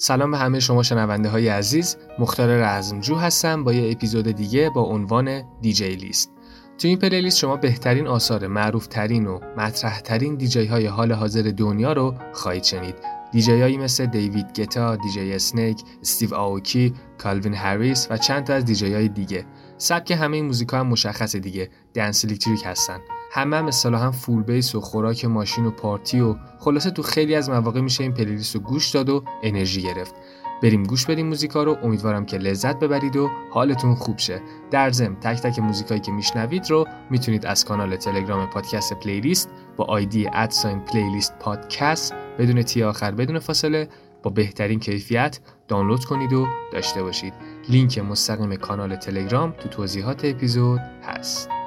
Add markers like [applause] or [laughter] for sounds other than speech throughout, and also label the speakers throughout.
Speaker 1: سلام به همه شما شنونده های عزیز. مختار رزمجو هستم. با یه اپیزود دیگه با عنوان دیجی لیست. تو این پلیلیست شما بهترین آثار معروف ترین و مطرح ترین دیجی های حال حاضر دنیا رو خواهید شنید. دیجی هایی مثل دیوید گتا، دیجی اسنیک، استیو آوکی، کالوین هریس و چند تا از دیجی های دیگه. سبک همه این موزیکا هم مشخص دیگه. دنس الکتریک هستن. همه هم اصطلاحا فول بیس و خوراک ماشین و پارتی و خلاصه تو خیلی از مواقع میشه این پلیلیست رو گوش داد و انرژی گرفت. بریم گوش بدیم موزیکا رو امیدوارم که لذت ببرید و حالتون خوب شه. در ضمن تک تک موزیکایی که میشنوید رو می‌تونید از کانال تلگرام پادکست پلیلیست با آیدی ادساین پلیلیست پادکست بدون تی آخر بدون فاصله با بهترین کیفیت دانلود کنید و داشته باشید. لینک مستقیم کانال تلگرام تو توضیحات اپیزود هست.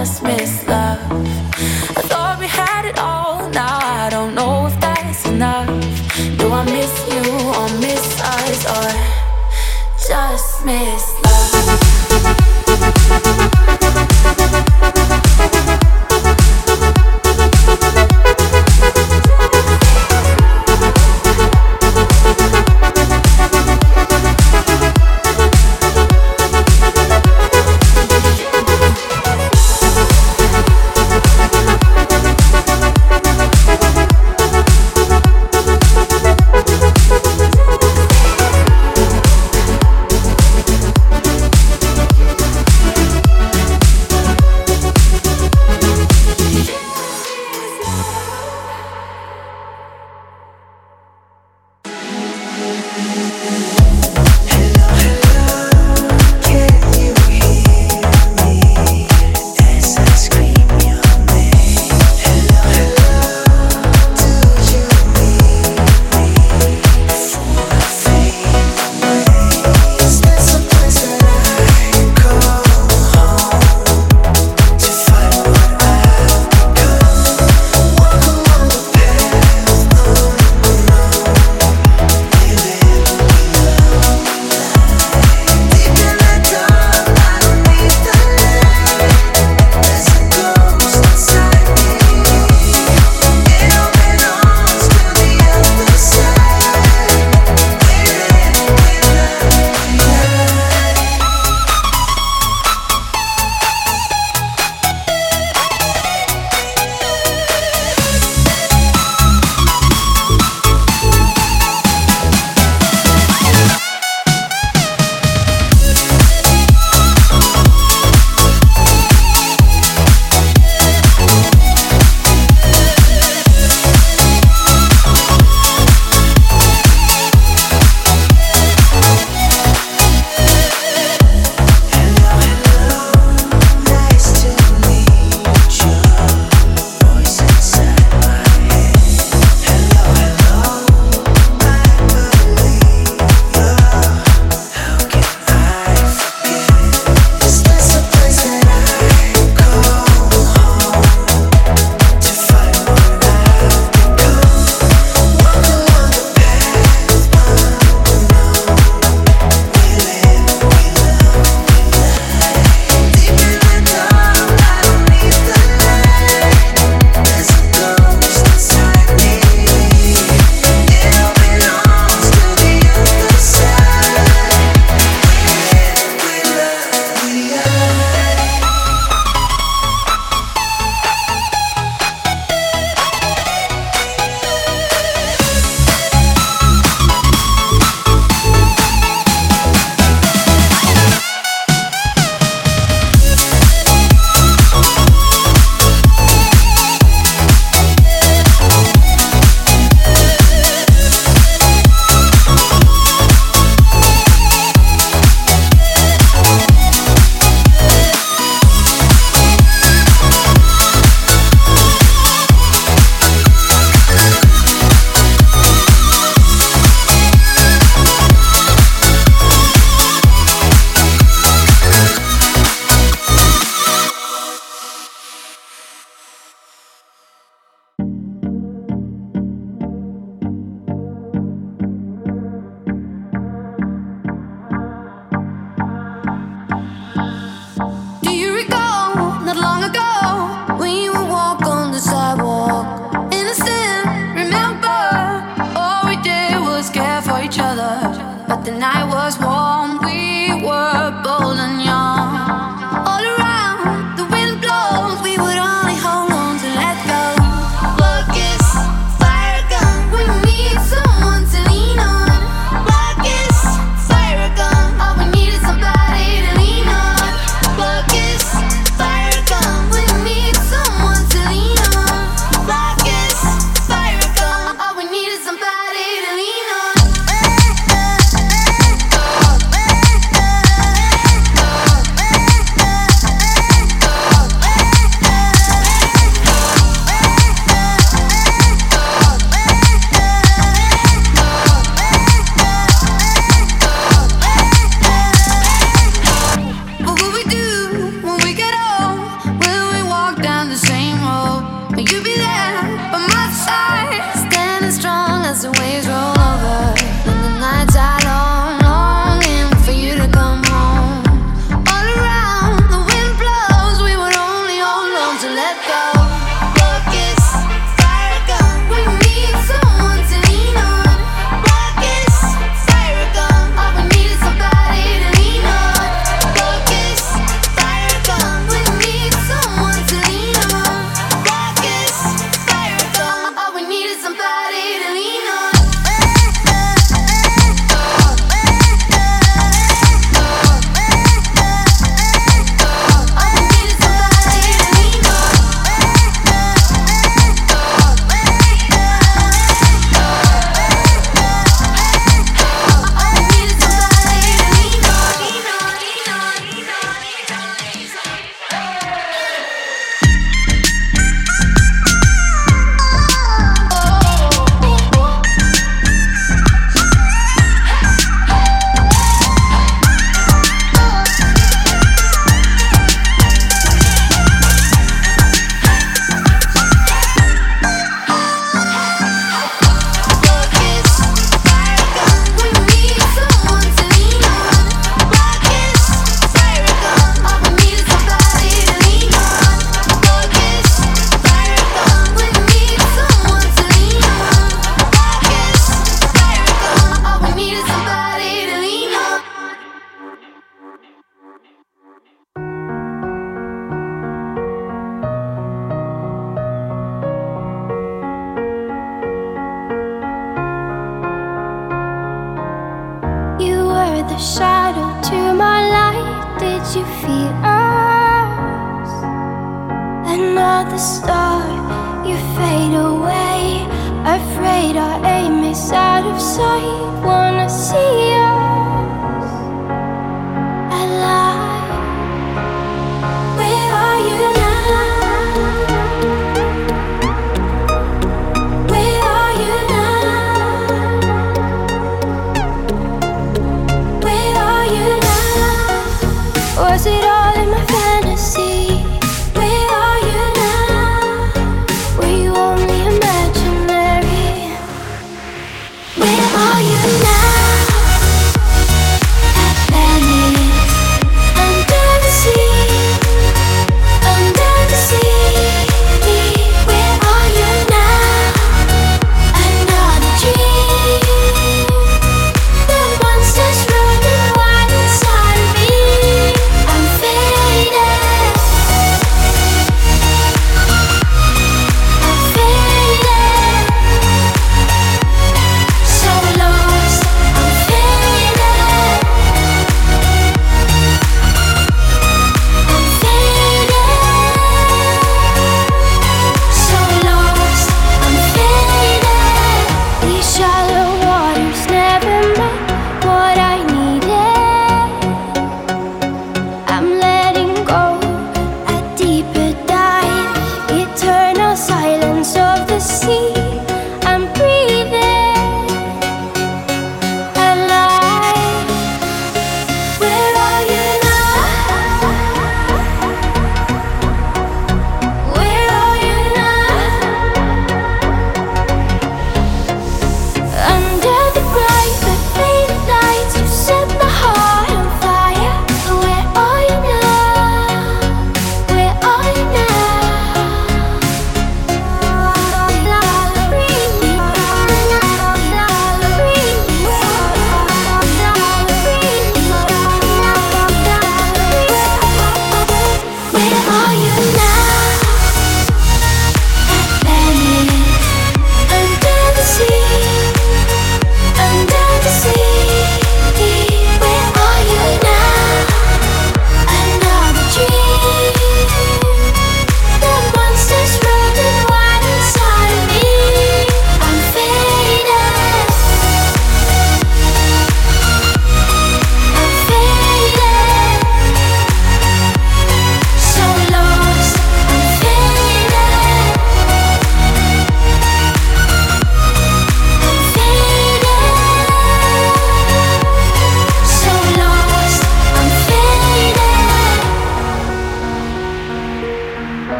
Speaker 2: just
Speaker 3: miss.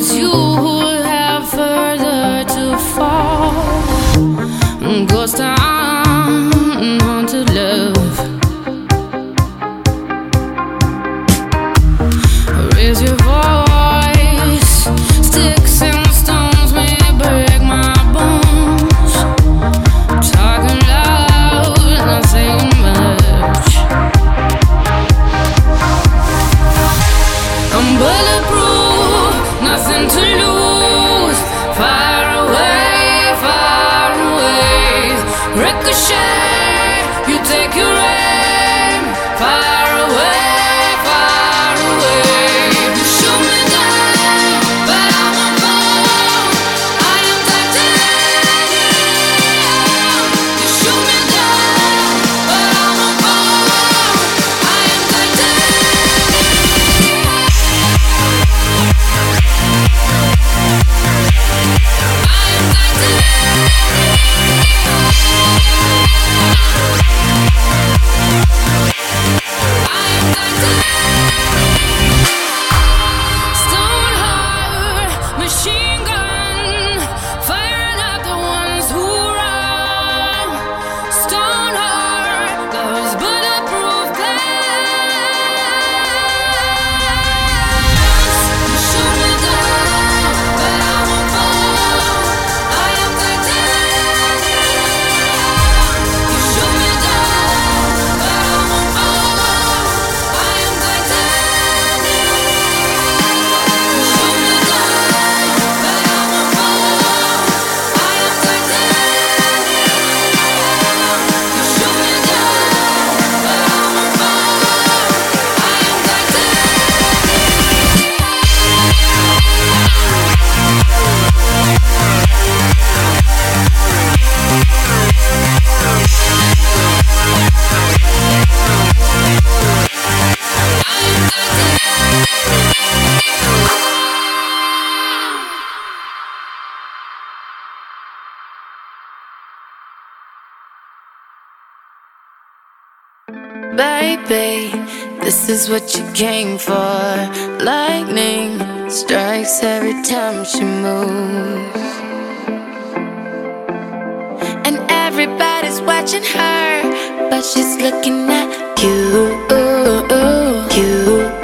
Speaker 3: it's you. who
Speaker 1: Baby, this is what you came for. Lightning strikes every time she moves. And everybody's watching her, but she's looking at you.
Speaker 4: you.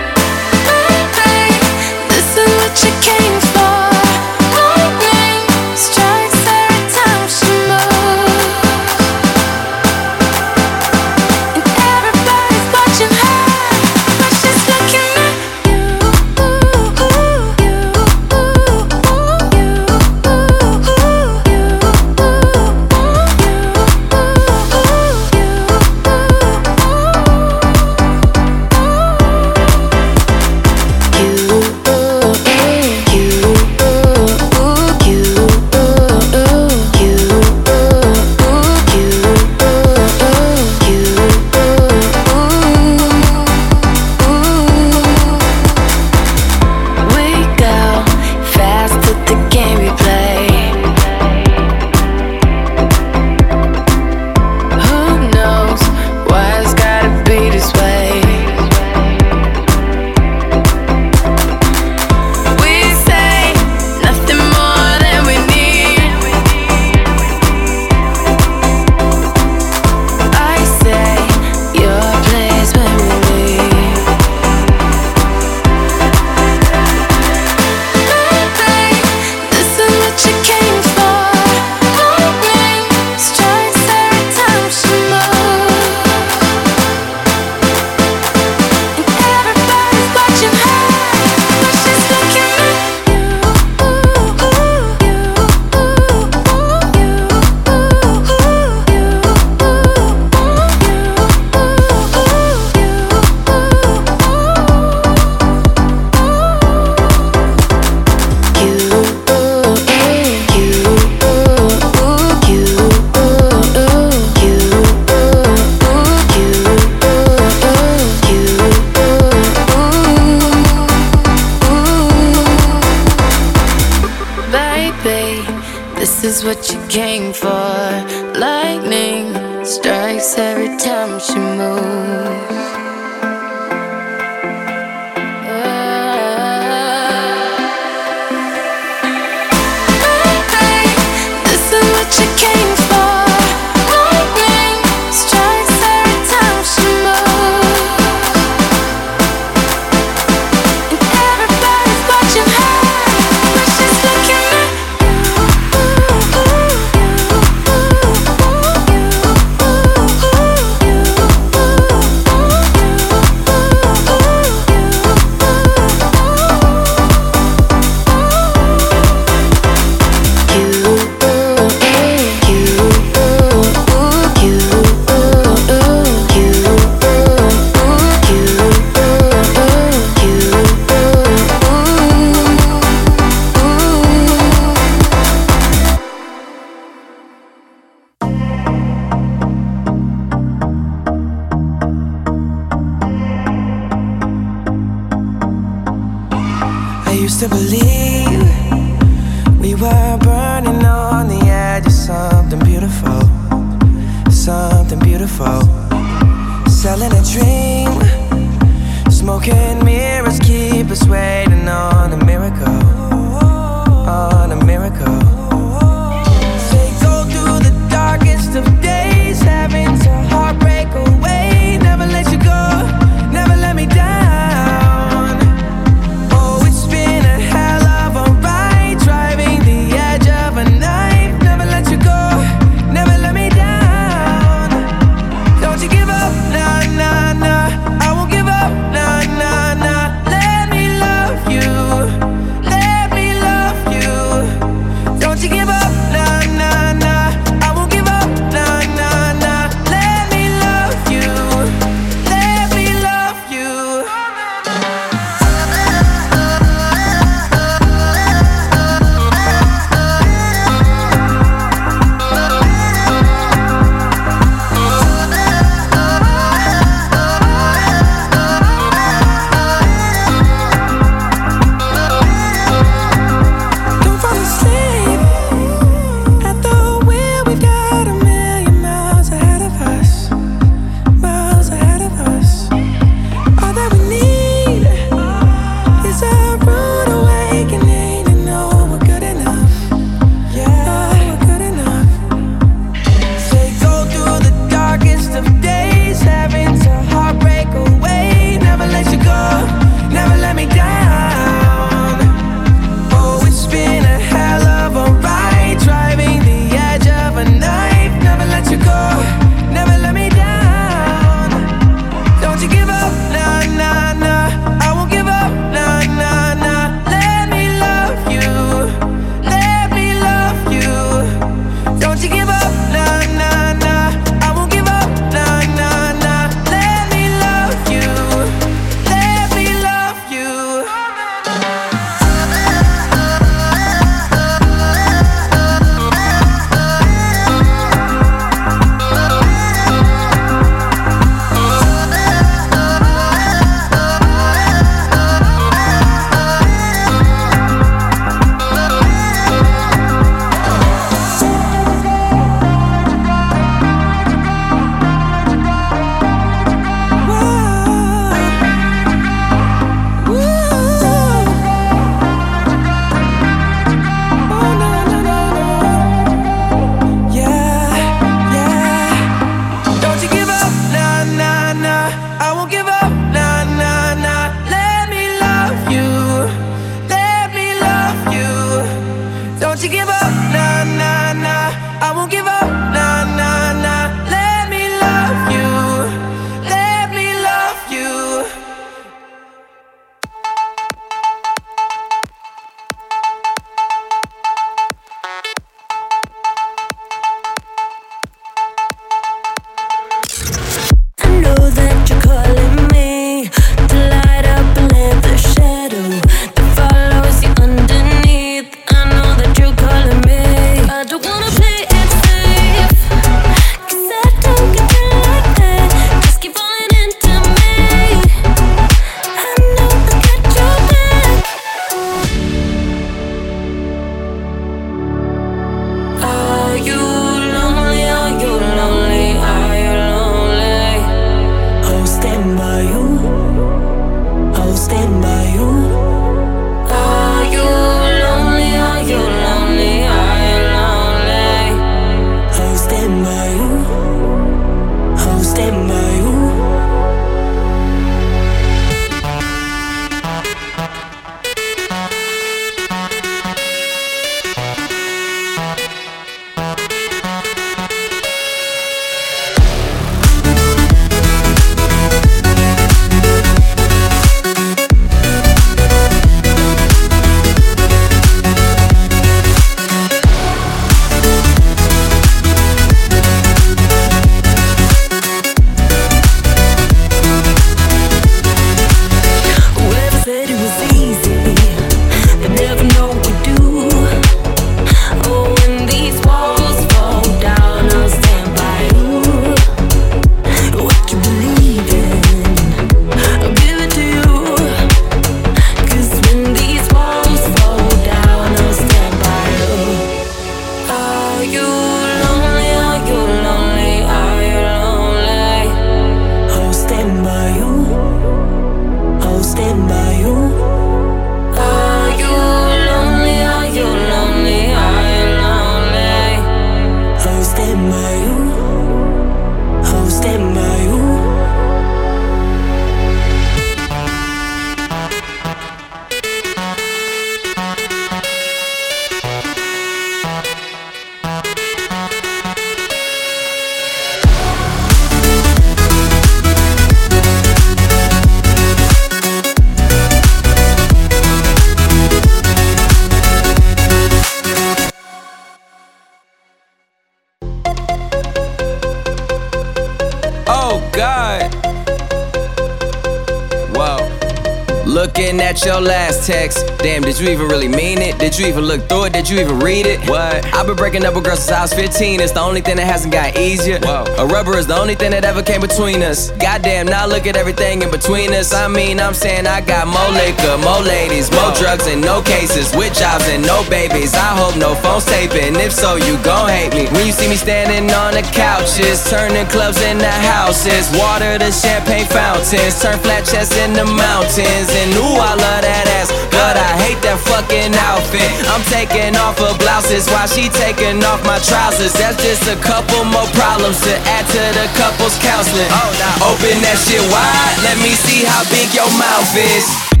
Speaker 4: Looking at your last text. Damn, did you even really mean it? Did you even look through it? Did you even read it? What? I've been breaking up with girls since I was 15. It's the only thing that hasn't got easier. Whoa. A rubber is the only thing that ever came between us. Goddamn, now look at everything in between us. I mean, I'm saying I got more liquor, more ladies, more drugs, and no cases. With jobs and no babies. I hope no phones taping. If so, you gon' hate me. When you see me standing on the couches, turning clubs into houses, water to champagne fountains, turn flat chests into mountains and ooh, I love that ass. But I hate that fucking outfit. I'm taking off her blouses while she taking off my trousers. That's just a couple more problems to add to the couple's counseling. Oh, now open that shit wide. Let me see how big your mouth is.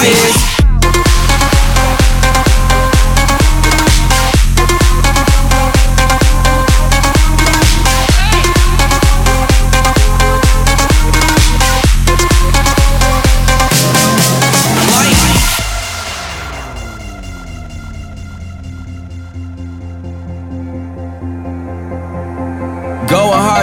Speaker 4: this is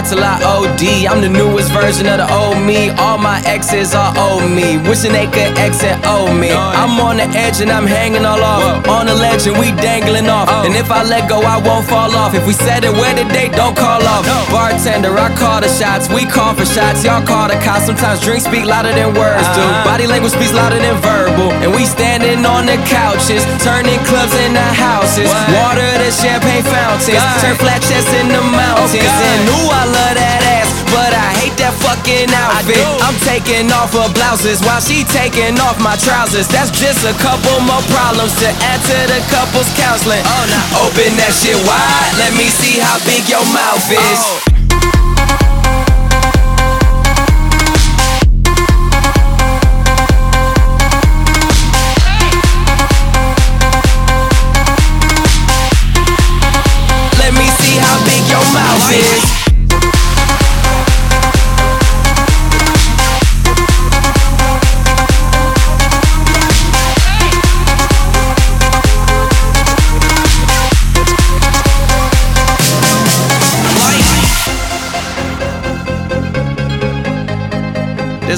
Speaker 4: till I OD. I'm the newest version of the old me. All my exes are old me. Wishing they could exit old me. I'm on the edge and I'm hanging all off. On the ledge and we dangling off. And if I let go, I won't fall off. If we said it where the date, don't call off. Bartender, I call the shots. We call for shots. Y'all call the cops. Sometimes drinks speak louder than words do. Uh-huh. Body language speaks louder than verbal. And we standing on the couches, turning clubs into houses. Water the champagne fountains. Turn flat chests in the mountains. Oh, and ooh, I that ass, but I hate that fucking outfit. I'm taking off her blouses while she taking off my trousers. That's just a couple more problems to add to the couple's counseling. Oh, now uh, open that shit wide. Let me see how big your mouth is. Oh.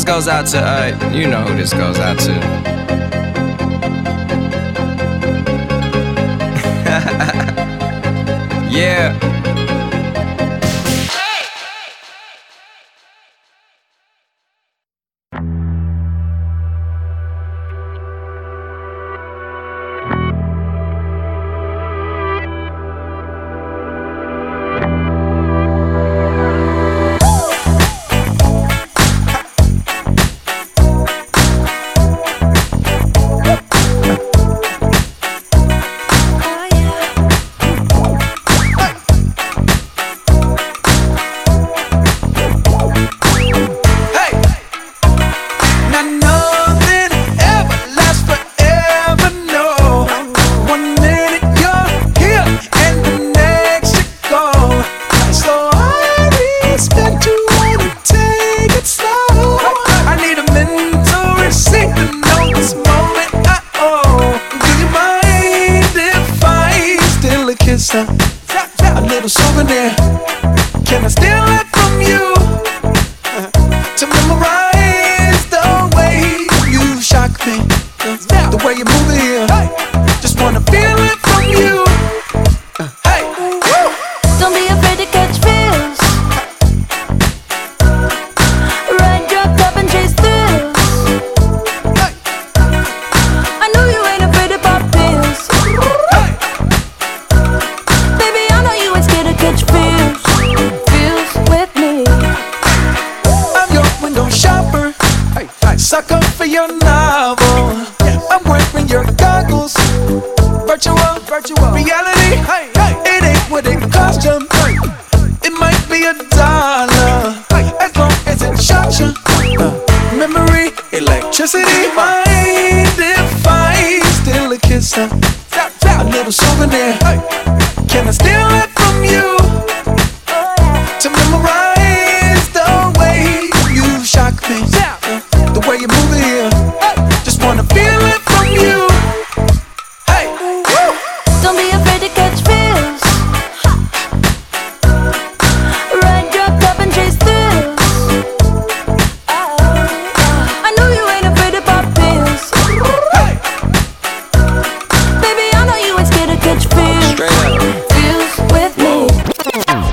Speaker 4: Goes out to, uh, you know who this goes out to. [laughs] yeah.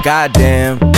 Speaker 4: Goddamn,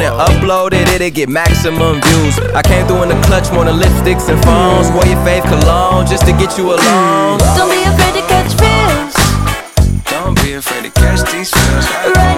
Speaker 4: and upload it, it'll get maximum views. I came through in the clutch more than lipsticks and phones. Wore your fave cologne just to get you alone.
Speaker 5: Don't be afraid to catch feels.
Speaker 4: Don't be afraid to catch these feels.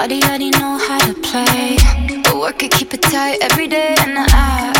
Speaker 5: Body already know how to play. But work it, keep it tight every day. And I,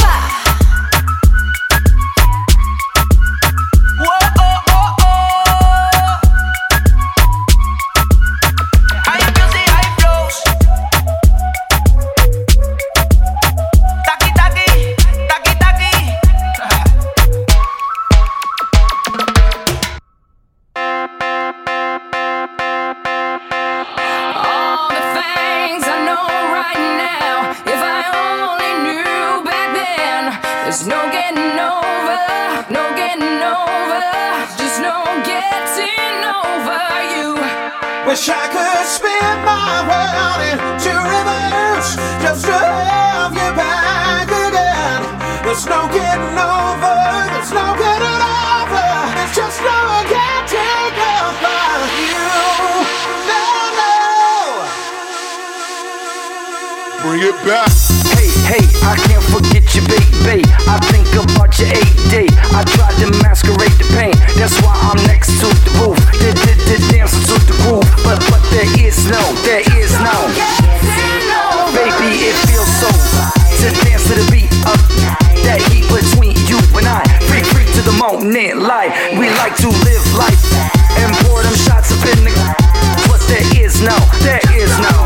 Speaker 6: Wish I could spin my world into reverse just to have you back again. There's no getting over, there's no getting over, it's just no I can't take over you. No, no.
Speaker 7: Bring it back.
Speaker 8: Hey, hey, I can't forget you, baby. I think about your eight day. I tried to masquerade the pain, that's why I'm next to the roof. There is no, there is no. Baby, it feels so to dance to the beat of that heat between you and I. Freak, freak to the moment, life. We like to live life and pour them shots up in the. But there is no, there is no.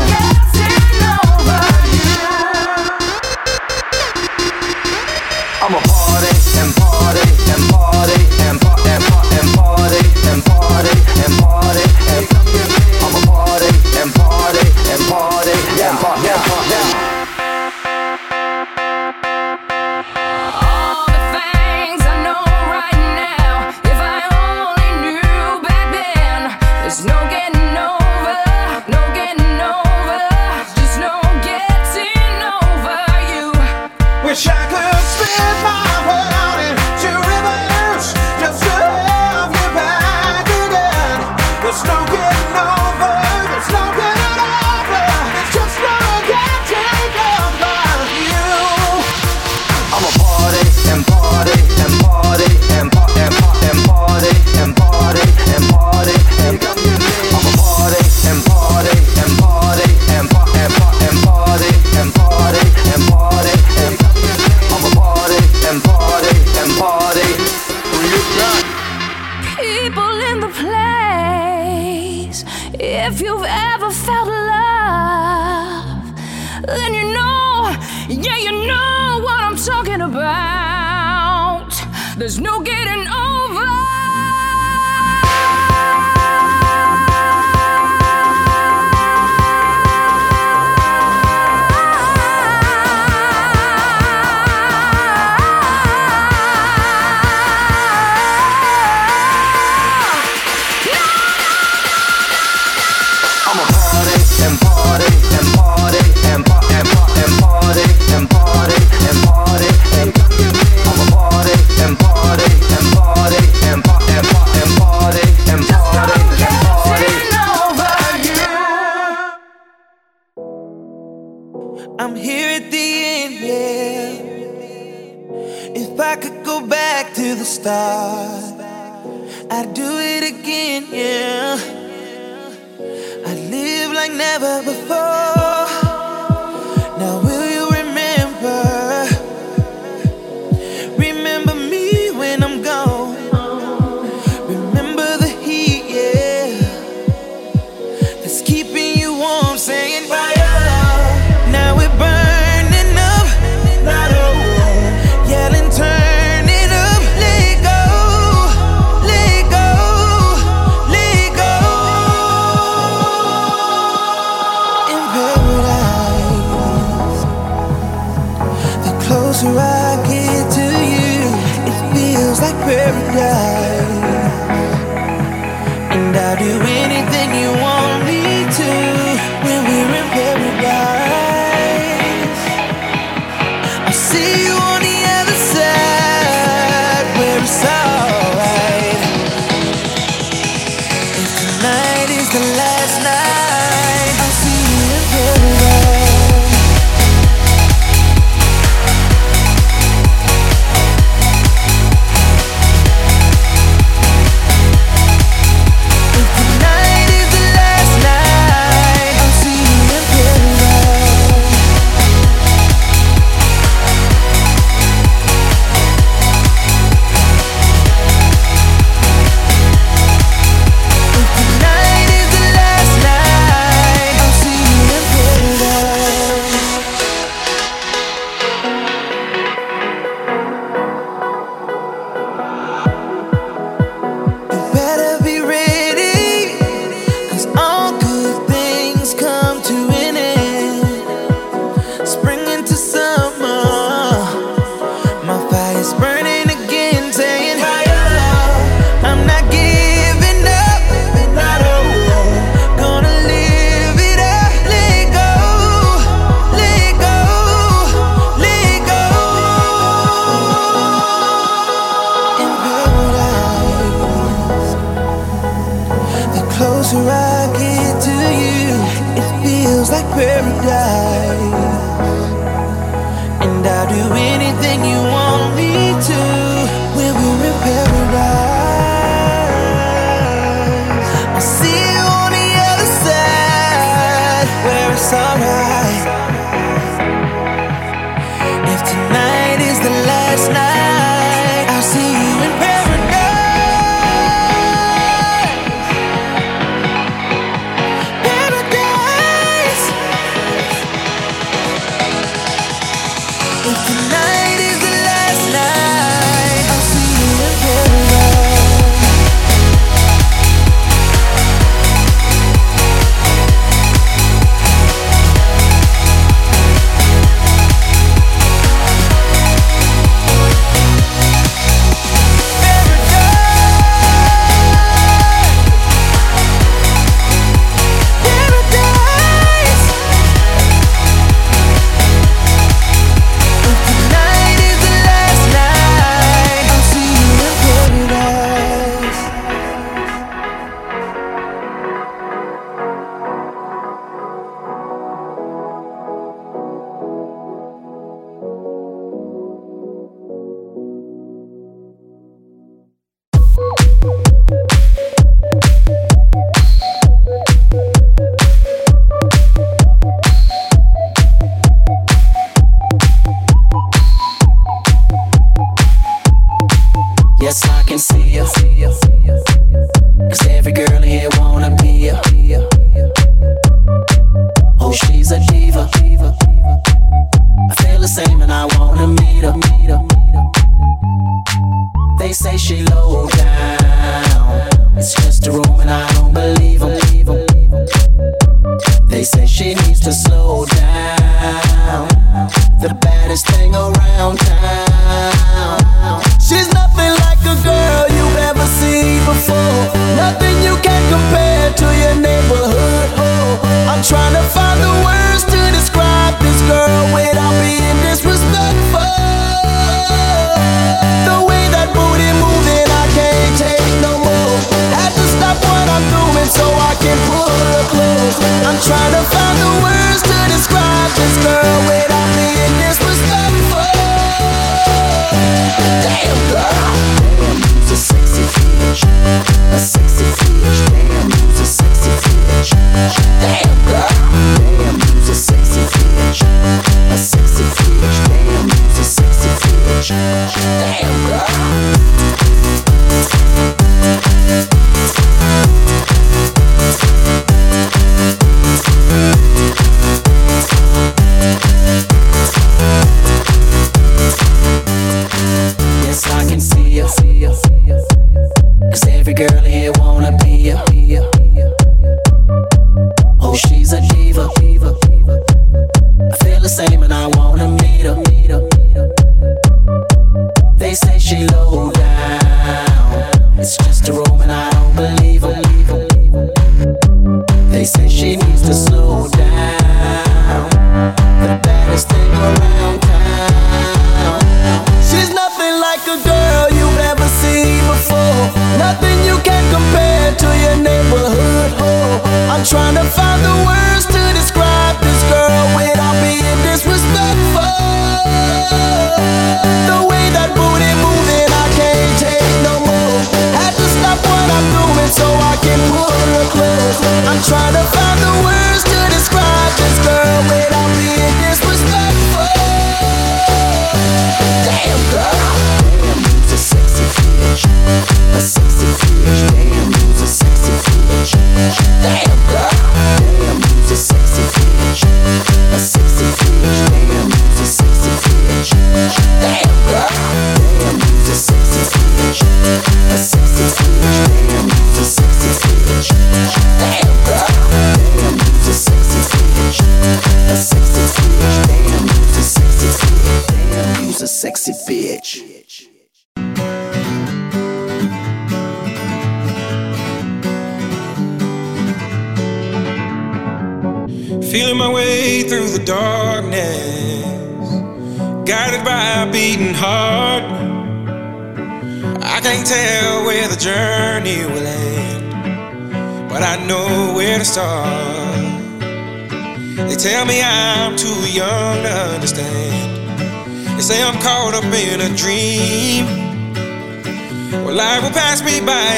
Speaker 8: paradise, and
Speaker 9: I
Speaker 10: do it. closer I get to you, it feels like paradise. And I'll do anything you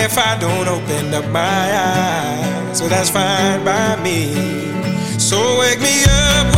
Speaker 10: if
Speaker 11: I
Speaker 8: don't
Speaker 12: open up my eyes. So that's fine by me. So wake me up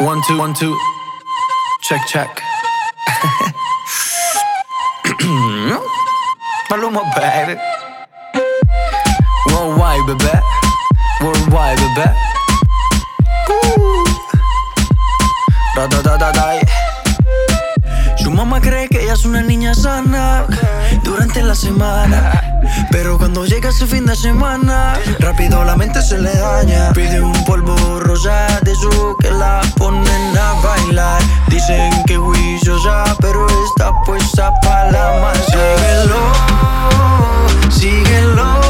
Speaker 13: One, two, one, two. Check, check. Maluma, baby. Worldwide, baby. Worldwide. Ooh. Da, da, da, da, da. Su mamá cree que ella es una niña sana durante la semana. Pero cuando llega ese fin de semana, rápido la mente se le daña. Pide un polvo rosa de su que la ponen a bailar. Dicen que juiciosa, pero está puesta para la masa. Síguelo, síguelo.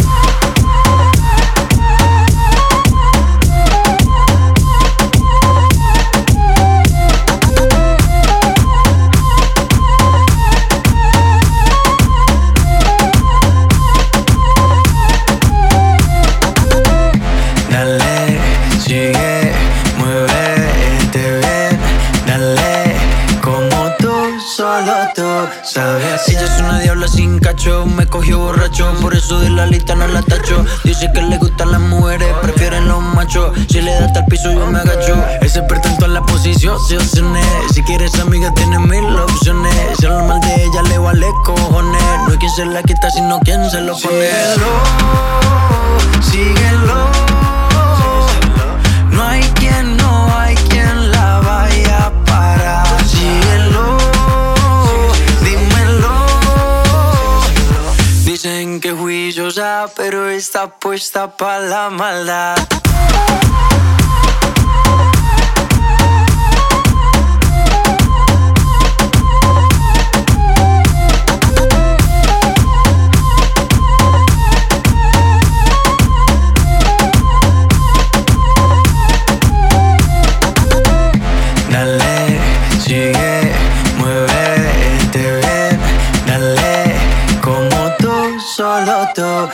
Speaker 13: De la lista no la tacho. Dice que le gustan las mujeres, prefieren los machos. Si le da hasta el piso, yo me agacho. Es experta en todas las posiciones. Si quieres amiga, tiene mil opciones. Si habla mal de ella, le vale cojones. No hay quien se la quita, sino quien se lo pone. Síguelo, síguelo. Está puesta para la maldad.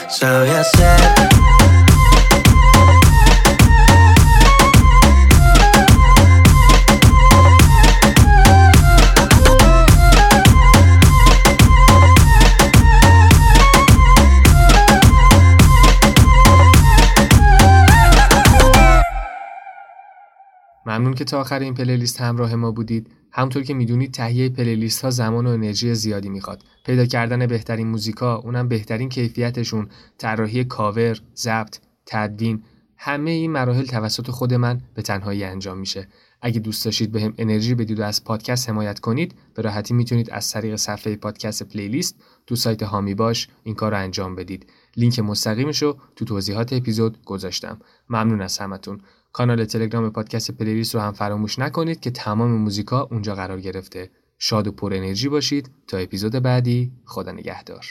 Speaker 13: Tú hacer.
Speaker 14: ممنون که تا آخر این پلیلیست همراه ما بودید. همطور که می‌دونید تهیه پلیلیست ها زمان و انرژی زیادی می‌خواد. پیدا کردن بهترین موزیکا، اونم بهترین کیفیتشون، طراحی کاور، ضبط، تدوین، همه این مراحل توسط خود من به تنهایی انجام میشه. اگه دوست داشتید بهم انرژی بدید و از پادکست حمایت کنید، به راحتی می‌تونید از طریق صفحه پادکست پلیلیست تو سایت هامی باش این کار رو انجام بدید. لینک مستقیمش رو تو توضیحات اپیزود گذاشتم. ممنون از همتون. کانال تلگرام پادکست پلیلیست رو هم فراموش نکنید که تمام موزیکا اونجا قرار گرفته. شاد و پر انرژی باشید تا اپیزود بعدی خدا نگهدار.